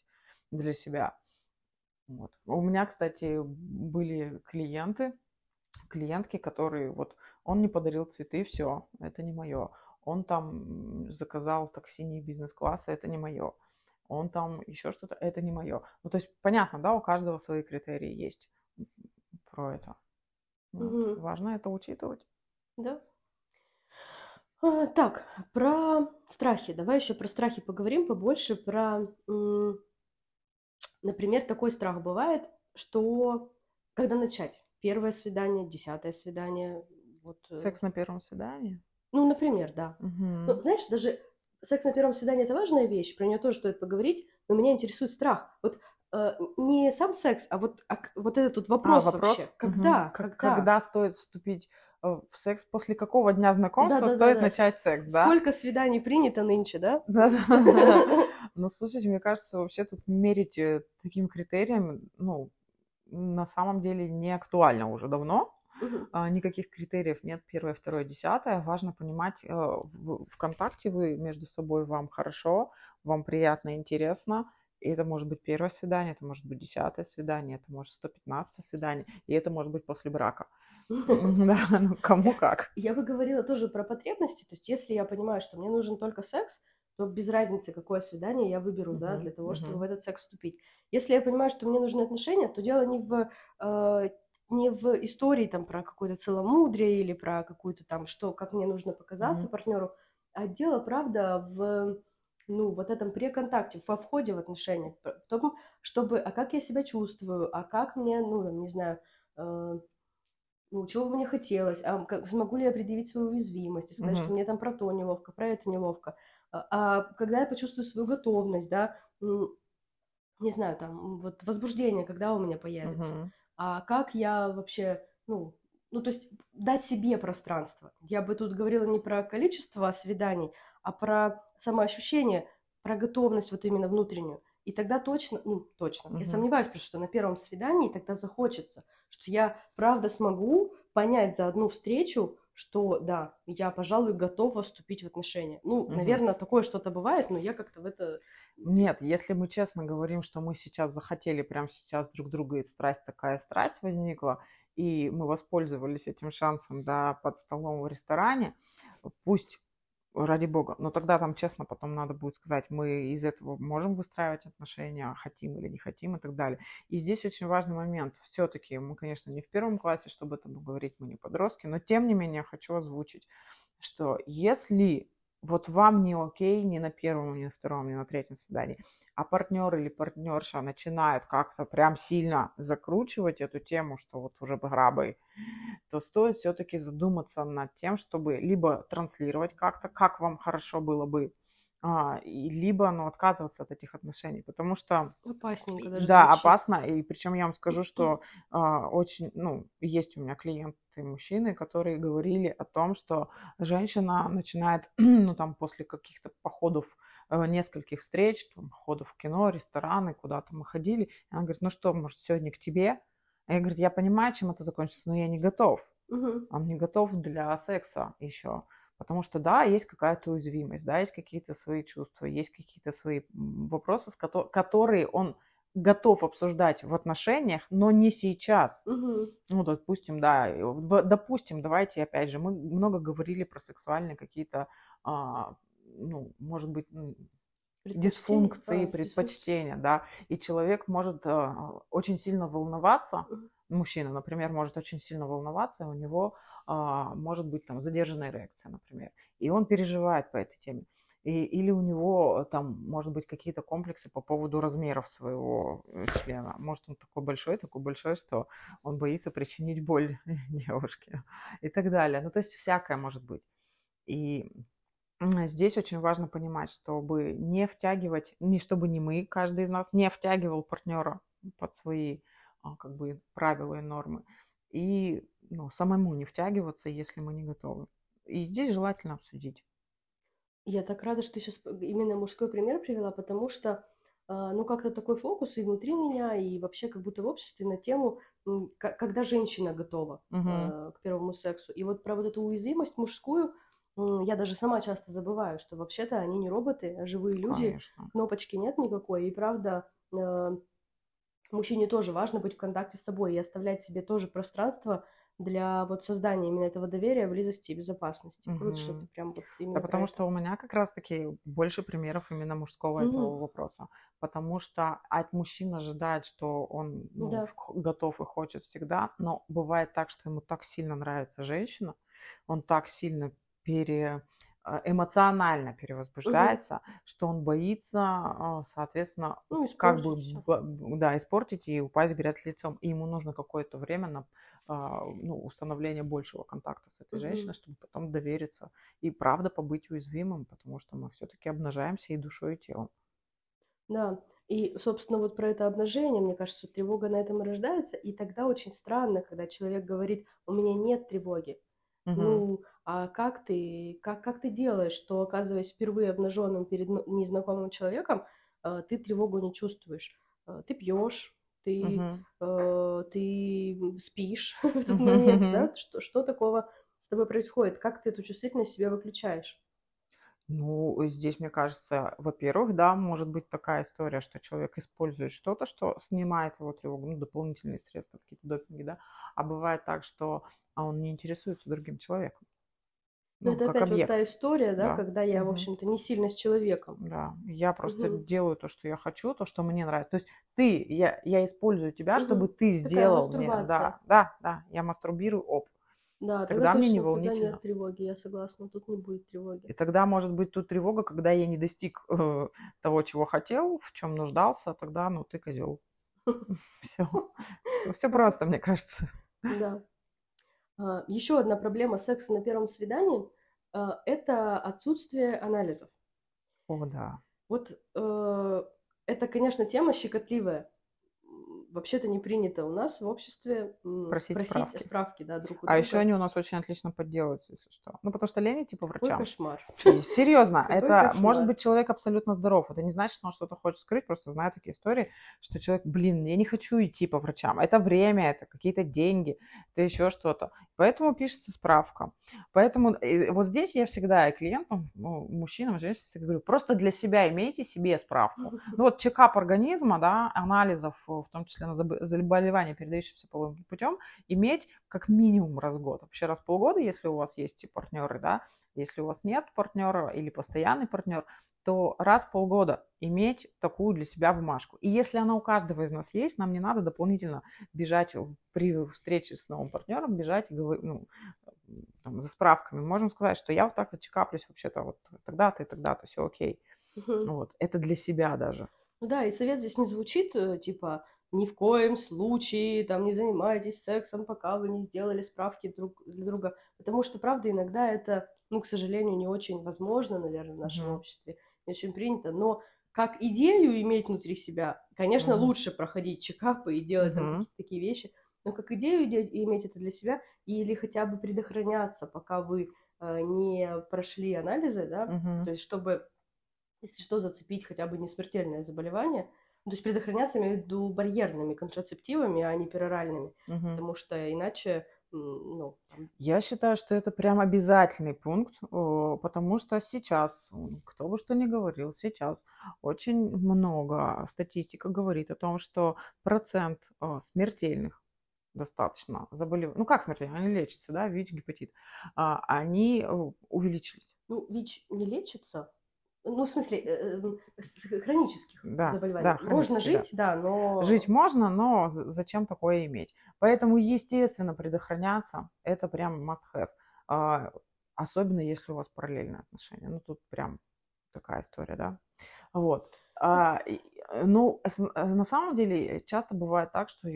для себя. Вот. У меня, кстати, были клиенты, клиентки, которые вот он не подарил цветы, все, это не мое. Он там заказал такси не бизнес-класса, это не мое. Он там еще что-то, это не мое. Ну, то есть понятно, да, у каждого свои критерии есть про это. Угу. Важно это учитывать. Да. А, так, про страхи. Давай еще про страхи поговорим побольше. Про, например, такой страх бывает, что когда начать? Первое свидание, десятое свидание. Вот. Э секс на первом свидании? Ну, например, да. Угу. Но, знаешь, даже секс на первом свидании это важная вещь, про нее тоже стоит поговорить, но меня интересует страх. Вот не сам секс, а вот, а, вот этот вот вопрос, а, вопрос? вообще. Когда? Угу. когда? Когда стоит вступить э, в секс, после какого дня знакомства да, да, стоит да, да. начать секс, да? Сколько свиданий принято нынче, да? Да, да. Ну, слушайте, мне кажется, вообще тут мерить э, таким критерием, ну, на самом деле не актуально уже давно. Uh-huh. Никаких критериев нет, первое, второе, десятое. Важно понимать, в ВКонтакте вы между собой вам хорошо, вам приятно, интересно, и это может быть первое свидание, это может быть десятое свидание, это может 115 свидание, и это может быть после брака. Да, ну кому как. Я бы говорила тоже про потребности. То есть, если я понимаю, что мне нужен только секс, то без разницы, какое свидание я выберу, да, для того, чтобы в этот секс вступить. Если я понимаю, что мне нужны отношения, то дело не в э, не в истории там про какое-то целомудрие или про какую-то там что, как мне нужно показаться партнеру, а дело, правда, в ну, вот этом преконтакте, во входе в отношения, в том, чтобы, а как я себя чувствую, а как мне, ну, не знаю, э, ну, чего бы мне хотелось, а как, смогу ли я предъявить свою уязвимость, и сказать, mm-hmm. что мне там про то неловко, про это неловко. А, а когда я почувствую свою готовность, да, не знаю, там, вот возбуждение, когда у меня появится, mm-hmm. а как я вообще, ну, ну, то есть дать себе пространство. Я бы тут говорила не про количество свиданий, а про самоощущение, про готовность вот именно внутреннюю. И тогда точно, ну, точно, я Мгм. сомневаюсь просто, что на первом свидании тогда захочется, что я правда смогу понять за одну встречу, что да, я, пожалуй, готова вступить в отношения. Ну, Мгм. наверное, такое что-то бывает, но я как-то в это... Нет, если мы честно говорим, что мы сейчас захотели прямо сейчас друг друга, и страсть такая страсть возникла, и мы воспользовались этим шансом, да, под столом в ресторане, пусть ради бога, но тогда там честно потом надо будет сказать, мы из этого можем выстраивать отношения, хотим или не хотим и так далее. И здесь очень важный момент. Все-таки мы, конечно, не в первом классе, чтобы это говорить, мы не подростки, но тем не менее хочу озвучить, что если вот вам не окей ни на первом, ни на втором, ни на третьем свидании, а партнер или партнерша начинает как-то прям сильно закручивать эту тему, что вот уже грабой, то стоит все-таки задуматься над тем, чтобы либо транслировать как-то, как вам хорошо было бы, а, и либо ну, отказываться от этих отношений, потому что Опасненько даже да, звучит. опасно. И причем я вам скажу, что а, очень, ну, есть у меня клиенты мужчины, которые говорили о том, что женщина начинает, ну, там, после каких-то походов, э, нескольких встреч, там, походов в кино, рестораны, куда-то мы ходили, и она говорит, ну что, может, сегодня к тебе? А я говорю, я понимаю, чем это закончится, но я не готов. Мгм. Он не готов для секса еще. Потому что, да, есть какая-то уязвимость, да, есть какие-то свои чувства, есть какие-то свои вопросы, с кото- которые он готов обсуждать в отношениях, но не сейчас. Мгм. Ну, допустим, да, допустим, давайте, опять же, мы много говорили про сексуальные какие-то, а, ну, может быть, дисфункции, А, дисфункции. предпочтения, да, и человек может а, очень сильно волноваться, мужчина, например, может очень сильно волноваться, и у него может быть там задержанная эрекция, например, и он переживает по этой теме. И, или у него там может быть какие-то комплексы по поводу размеров своего э, члена. Может он такой большой, такой большой, что он боится причинить боль девушке и так далее. Ну то есть всякое может быть. И здесь очень важно понимать, чтобы не втягивать, не чтобы не мы, каждый из нас, не втягивал партнера под свои а, как бы правила и нормы. И ну, самому не втягиваться, если мы не готовы. И здесь желательно обсудить. Я так рада, что ты сейчас именно мужской пример привела, потому что, а, ну, как-то такой фокус и внутри меня, и вообще как будто в обществе на тему, когда женщина готова а, к первому сексу. И вот про вот эту уязвимость мужскую я даже сама часто забываю, что вообще-то они не роботы, а живые люди, Конечно. кнопочки нет никакой, и правда э, мужчине тоже важно быть в контакте с собой и оставлять себе тоже пространство для вот создания именно этого доверия, близости и безопасности. Круто, что ты прям вот именно Да потому это. что у меня как раз-таки больше примеров именно мужского этого Мгм. вопроса. Потому что от мужчин ожидает, что он ну, Да. готов и хочет всегда, но бывает так, что ему так сильно нравится женщина, он так сильно пере эмоционально Мгм. перевозбуждается, что он боится, а, соответственно, Ну, как бы да, испортить и упасть в грязь лицом. И ему нужно какое-то время на а, ну, установление большего контакта с этой Мгм. женщиной, чтобы потом довериться и правда побыть уязвимым, потому что мы все-таки обнажаемся и душой, и телом. Да, и, собственно, вот про это обнажение, мне кажется, тревога на этом и рождается, и тогда очень странно, когда человек говорит, у меня нет тревоги. Мгм. Ну, а как ты, как, как ты делаешь, что, оказываясь впервые обнаженным перед незнакомым человеком, э, ты тревогу не чувствуешь? Э, Ты пьешь, ты, Мгм. э, ты спишь в этот момент, да? Что, что такого с тобой происходит? Как ты эту чувствительность себе выключаешь? Ну, здесь, мне кажется, во-первых, да, может быть такая история, что человек использует что-то, что снимает его тревогу, ну, дополнительные средства, какие-то допинги, да, а бывает так, что а он не интересуется другим человеком, Ну, ну, это опять вот объект, та история, да, да. когда я, в Мгм. общем-то, не сильно с человеком. Да, я просто Мгм. делаю то, что я хочу, то, что мне нравится. То есть ты, я, я использую тебя, чтобы Мгм. ты Такая сделал мне, да, да, да, я мастурбирую, оп. Да, Тогда тогда мне не волнительно. нет тревоги, я согласна, тут не будет И тревоги. тогда может быть тут тревога, когда я не достиг э, того, чего хотел, в чем нуждался, тогда, ну, ты козел. Все. Все просто, мне кажется. Да. А, Еще одна проблема секса на первом свидании а, – это отсутствие анализов. О, да. Вот э, это, конечно, тема щекотливая. Вообще-то не принято у нас в обществе Просить просить справки. справки, да, друг у А еще друга. они у нас очень отлично подделываются, если что. Ну, потому что лень идти по Какой врачам. кошмар. И Серьезно, Какой это может кошмар. быть человек абсолютно здоров. Это не значит, что он что-то хочет скрыть. Просто знаю такие истории, что человек, блин, я не хочу идти по врачам. Это время, это какие-то деньги, это еще что-то. Поэтому пишется справка. Поэтому э, вот здесь я всегда и клиентам, ну, мужчинам, женщинам всегда говорю, просто для себя имейте себе справку. Ну вот чекап организма, да, анализов, в том числе на забо- заболевания, передающиеся половым путем, иметь как минимум раз в год. Вообще раз в полгода, если у вас есть партнеры, да, если у вас нет партнера или постоянный партнер, то раз в полгода иметь такую для себя бумажку. И если она у каждого из нас есть, нам не надо дополнительно бежать при встрече с новым партнером, бежать и говорить, ну, там, за справками. Можем сказать, что я вот так вот чекаплюсь вообще-то вот тогда-то и тогда-то, все окей. Мгм. Вот. Это для себя даже. Ну да, и совет здесь не звучит, э, типа, ни в коем случае, там, не занимайтесь сексом, пока вы не сделали справки друг для друга. Потому что, правда, иногда это, ну, к сожалению, не очень возможно, наверное, в нашем Мгм. обществе, не очень принято. Но как идею иметь внутри себя, конечно, Мгм. лучше проходить чекапы и делать там Мгм. какие-то такие вещи, но как идею иде- иметь это для себя или хотя бы предохраняться, пока вы э, не прошли анализы, да, Мгм. то есть чтобы, если что, зацепить хотя бы не смертельное заболевание, ну, то есть предохраняться, имею в виду, барьерными контрацептивами, а не пероральными, Мгм. потому что иначе, ну, там, Я считаю, что это прям обязательный пункт, потому что сейчас, кто бы что ни говорил, сейчас очень много статистика говорит о том, что процент а, смертельных достаточно заболеваний, ну как смертельных, они лечатся, да, ВИЧ, гепатит, а, они э, увеличились. ну, ВИЧ не лечится, ну, в смысле, э, э, с хронических Да, заболеваний. да, Можно хронические, да. жить, да, но... Жить можно, но зачем такое иметь? Поэтому, естественно, предохраняться – это прям must have. А, Особенно, если у вас параллельные отношения. Ну, тут прям такая история, да. Вот. А, э, ну, э, на самом деле, часто бывает так, что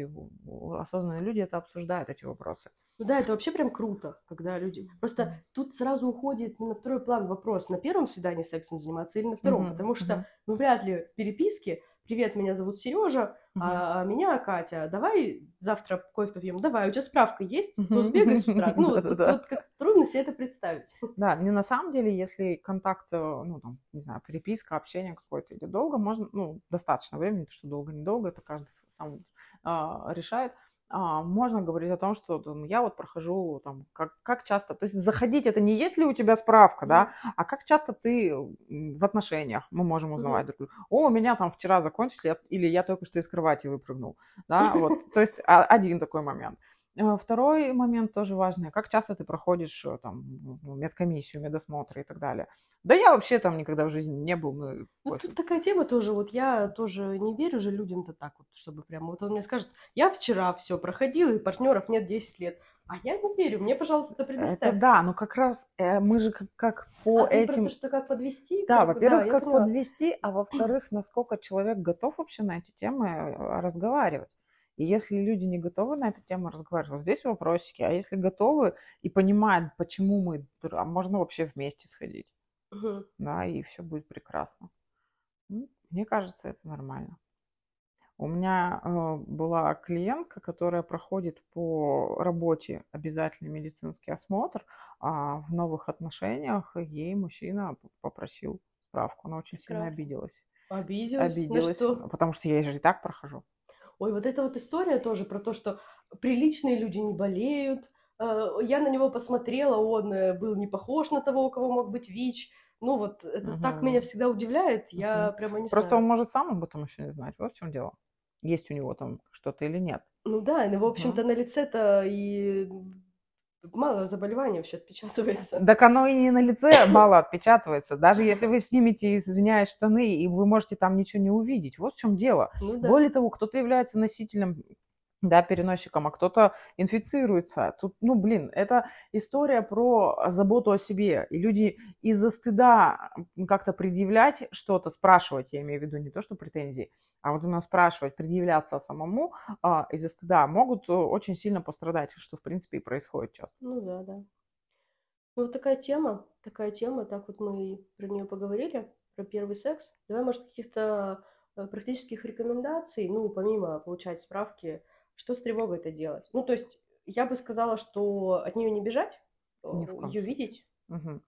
осознанные люди это обсуждают, эти вопросы. Ну да, это вообще прям круто, когда люди... Просто тут сразу уходит на второй план вопрос, на первом свидании сексом заниматься или на втором, Мгм, потому что, мгм, ну, вряд ли в переписке «Привет, меня зовут Сережа, мгм. а, а меня Катя, давай завтра кофе попьем, давай, у тебя справка есть, то Мгм. сбегай с утра». Ну, вот, вот- как трудно себе это представить. Да, не на самом деле, если контакт, э, ну, там, не знаю, переписка, общение какое-то идет долго, можно, ну, достаточно времени, потому что долго, недолго, это каждый сам а, решает. А, можно говорить о том, что там, я вот прохожу, там, как, как часто, то есть заходить, это не есть ли у тебя справка, да, а как часто ты в отношениях, мы можем узнавать друг друга. О, у меня там вчера закончились, я- или я только что из кровати выпрыгнул, да, вот, то есть а, один такой момент. Э, Второй момент тоже важный. Как часто ты проходишь э, там ну, медкомиссию, медосмотры и так далее. Да я вообще там никогда в жизни не был. Ну, Ну, тут такая тема тоже, вот я тоже не верю же людям-то так вот, чтобы прямо, вот он мне скажет, я вчера все проходил, и партнеров нет 10 лет, а я не верю, мне, пожалуйста, предоставьте. Это да, но как раз э, мы же как, как по А ты про этим... то, что как подвести? Да, во-первых, я как поняла. подвести, а во-вторых, насколько человек готов вообще на эти темы э, разговаривать. И если люди не готовы на эту тему разговаривать, вот здесь вопросики. А если готовы и понимают, почему мы, а можно вообще вместе сходить, Мгм. да, и все будет прекрасно. Ну, Мне кажется, это нормально. У меня э, была клиентка, которая проходит по работе обязательный медицинский осмотр, а в новых отношениях ей мужчина попросил справку. Она очень сильно Прекрасно. обиделась. Обиделась? На Обиделась, что? потому что я же и так прохожу. Ой, вот эта вот история тоже про то, что приличные люди не болеют. Э, Я на него посмотрела, он э, был не похож на того, у кого мог быть ВИЧ. Ну вот, это так Мгм. меня всегда удивляет, я Мгм. прямо не Просто знаю. он может сам об этом еще не знать. Вот в чем дело. Есть у него там что-то или нет. Ну да, и, в общем-то, Мгм. на лице-то и мало заболеваний вообще отпечатывается. Так оно и не на лице мало отпечатывается. Даже если вы снимете, извиняюсь, штаны, и вы можете там ничего не увидеть. Вот в чем дело. Ну да. Более того, кто-то является носителем, да, переносчиком, а кто-то инфицируется. Тут, ну, блин, это история про заботу о себе. И люди из-за стыда как-то предъявлять что-то, спрашивать, я имею в виду не то, что претензии, а вот именно спрашивать, предъявляться самому а, из-за стыда могут э, очень сильно пострадать, что, в принципе, и происходит часто. Ну да, да. Ну вот такая тема, такая тема, так вот мы про нее поговорили, про первый секс. Давай, может, каких-то э, практических рекомендаций, ну, помимо получать справки, что с тревогой это делать? Ну, то есть я бы сказала, что от нее не бежать, ее видеть. Угу.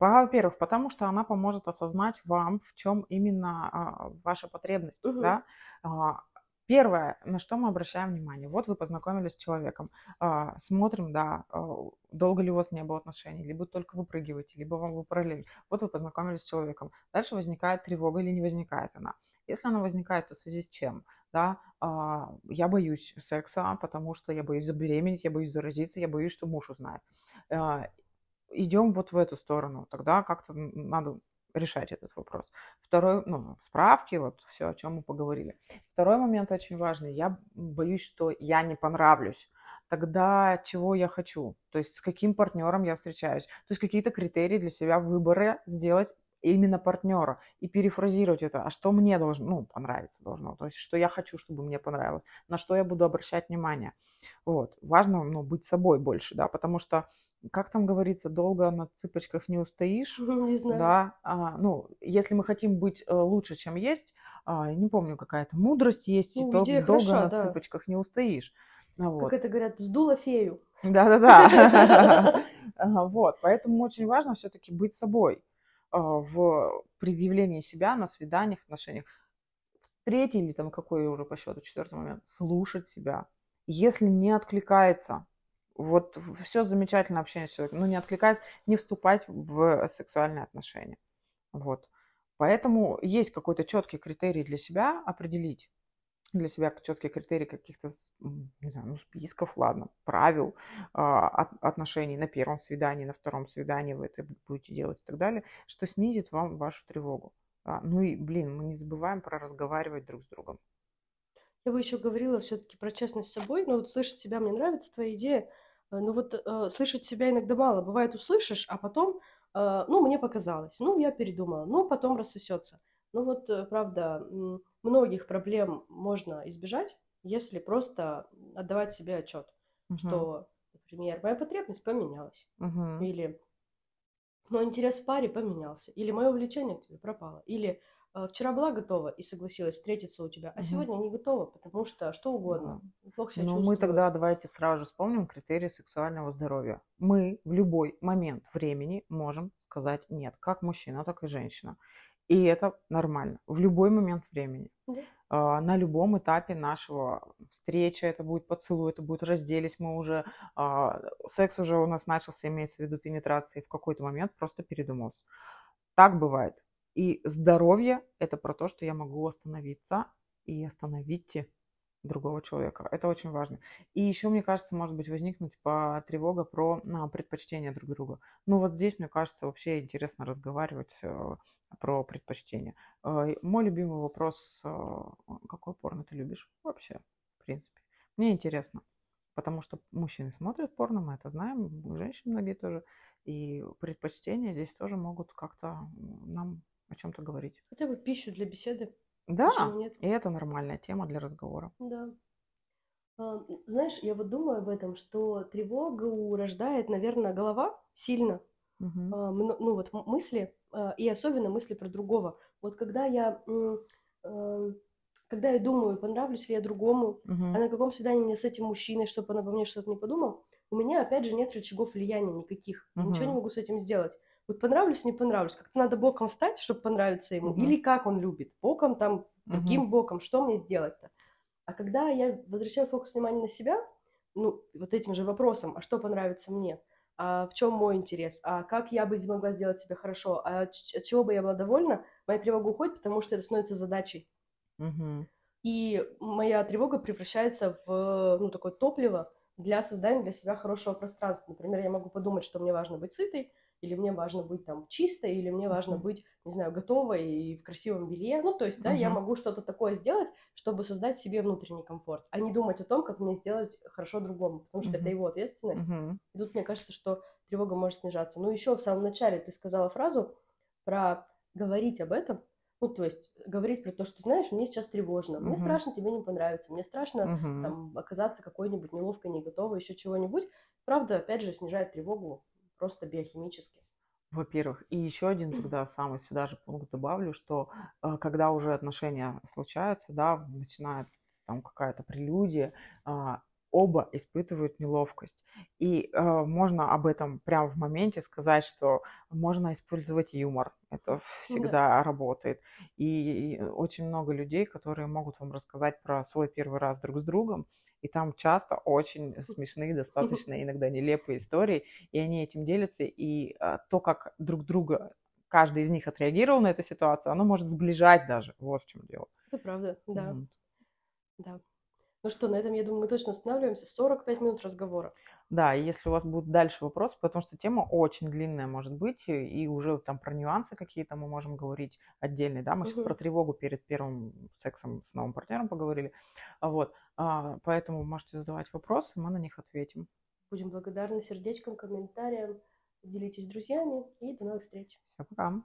Во-первых, потому что она поможет осознать вам, в чем именно а, ваша потребность. Угу. Да? А, Первое, на что мы обращаем внимание. Вот вы познакомились с человеком, а, смотрим, да, а, долго ли у вас не было отношений, либо только выпрыгиваете, либо вам вы параллельно. Вот вы познакомились с человеком. Дальше возникает тревога или не возникает она. Если она возникает, то в связи с чем? Да, а, я боюсь секса, потому что я боюсь забеременеть, я боюсь заразиться, я боюсь, что муж узнает. Идем вот в эту сторону. Тогда как-то надо решать этот вопрос. Второй, ну, справки, вот все, о чем мы поговорили. Второй момент очень важный. Я боюсь, что я не понравлюсь. Тогда чего я хочу? То есть с каким партнером я встречаюсь? То есть какие-то критерии для себя выбора сделать именно партнера и перефразировать это, а что мне должно, ну, понравиться должно, то есть что я хочу, чтобы мне понравилось, на что я буду обращать внимание. Вот. Важно, ну, быть собой больше, да, потому что как там говорится, долго на цыпочках не устоишь. Не знаю. Да, а, ну, если мы хотим быть э, лучше, чем есть, а, не помню, какая-то мудрость есть, ну, то долго хороша, на да. цыпочках не устоишь. Вот. Как это говорят, сдуло фею. Да-да-да. Вот, поэтому очень важно все-таки быть собой а, в предъявлении себя на свиданиях, отношениях. Третий или там какой уже по счету, четвертый момент, слушать себя. Если не откликается вот все замечательно общение с человеком, но не откликаясь, не вступать в сексуальные отношения. Вот. Поэтому есть какой-то четкий критерий для себя определить для себя четкие критерии каких-то, не знаю, ну, списков, ладно, правил э, отношений на первом свидании, на втором свидании вы это будете делать и так далее, что снизит вам вашу тревогу. А, ну и, блин, мы не забываем про разговаривать друг с другом. Я бы еще говорила все-таки про честность с собой, но вот слышать себя, мне нравится твоя идея, Э, ну вот э, слышать себя иногда мало. Бывает, услышишь, а потом, э, ну, мне показалось, ну, я передумала, ну, потом рассосется. Ну вот, э, правда, многих проблем можно избежать, если просто отдавать себе отчет, угу. что, например, моя потребность поменялась, угу. или мой интерес в паре поменялся, или мое увлечение к тебе пропало, или а, вчера была готова и согласилась встретиться у тебя, а угу. сегодня не готова, потому что что угодно. Да. Плохо себя ну, мы тогда давайте сразу же вспомним критерии сексуального здоровья. Мы в любой момент времени можем сказать нет, как мужчина, так и женщина. И это нормально. В любой момент времени. Да. на любом этапе нашего встречи, это будет поцелуй, это будет разделись, мы уже, а, секс уже у нас начался, имеется в виду пенетрации, в какой-то момент просто передумался. Так бывает. И здоровье – это про то, что я могу остановиться и остановить другого человека. Это очень важно. И еще, мне кажется, может быть возникнуть по тревога про на, предпочтения друг друга. Ну вот здесь, мне кажется, вообще интересно разговаривать э, про предпочтения. Э, мой любимый вопрос, э, какой порно ты любишь вообще, в принципе. Мне интересно, потому что мужчины смотрят порно, мы это знаем, женщины многие тоже. И предпочтения здесь тоже могут как-то нам о чем-то говорить. Хотя бы пищу для беседы. Да, нет? и это нормальная тема для разговора. Да. А, знаешь, я вот думаю об этом, что тревогу рождает, наверное, голова сильно. Угу. Ну вот мысли, а, и особенно мысли про другого. Вот когда я, когда я думаю, понравлюсь ли я другому, угу. а на каком свидании мне с этим мужчиной, чтобы он обо мне что-то не подумал, у меня, опять же, нет рычагов влияния никаких. Угу. Ничего не могу с этим сделать вот понравлюсь, не понравлюсь, как-то надо боком встать, чтобы понравиться ему, угу. или как он любит, боком там, другим угу. боком, что мне сделать-то? А когда я возвращаю фокус внимания на себя, ну, вот этим же вопросом, а что понравится мне, а в чем мой интерес, а как я бы могла сделать себя хорошо, а от чего бы я была довольна, моя тревога уходит, потому что это становится задачей. Угу. И моя тревога превращается в, ну, такое топливо для создания для себя хорошего пространства. Например, я могу подумать, что мне важно быть сытой, или мне важно быть там чистой, или мне важно быть, не знаю, готовой и в красивом белье. Ну, то есть, да, uh-huh. я могу что-то такое сделать, чтобы создать себе внутренний комфорт, а не думать о том, как мне сделать хорошо другому, потому что uh-huh. это его ответственность. Uh-huh. И тут мне кажется, что тревога может снижаться. Ну, еще в самом начале ты сказала фразу про говорить об этом, ну, то есть говорить про то, что, знаешь, мне сейчас тревожно, мне uh-huh. страшно тебе не понравится, мне страшно uh-huh. там оказаться какой-нибудь неловкой, не готовой, еще чего-нибудь. Правда, опять же, снижает тревогу просто биохимически. Во-первых. И еще один тогда самый сюда же пункт добавлю, что э, когда уже отношения случаются, да, начинает там какая-то прелюдия, а, оба испытывают неловкость. И э, можно об этом прямо в моменте сказать, что можно использовать юмор. Это всегда да. работает. И очень много людей, которые могут вам рассказать про свой первый раз друг с другом. И там часто очень смешные, достаточно иногда нелепые истории. И они этим делятся. И э, то, как друг друга каждый из них отреагировал на эту ситуацию, оно может сближать даже. Вот в чем дело. Это правда, да. Mm. Да. Ну что, на этом, я думаю, мы точно останавливаемся. 45 минут разговора. Да, и если у вас будут дальше вопросы, потому что тема очень длинная может быть, и уже там про нюансы какие-то мы можем говорить отдельные, да, мы угу. сейчас про тревогу перед первым сексом с новым партнером поговорили, а вот, а, поэтому можете задавать вопросы, мы на них ответим. Будем благодарны сердечкам, комментариям, делитесь с друзьями и до новых встреч. Все, пока.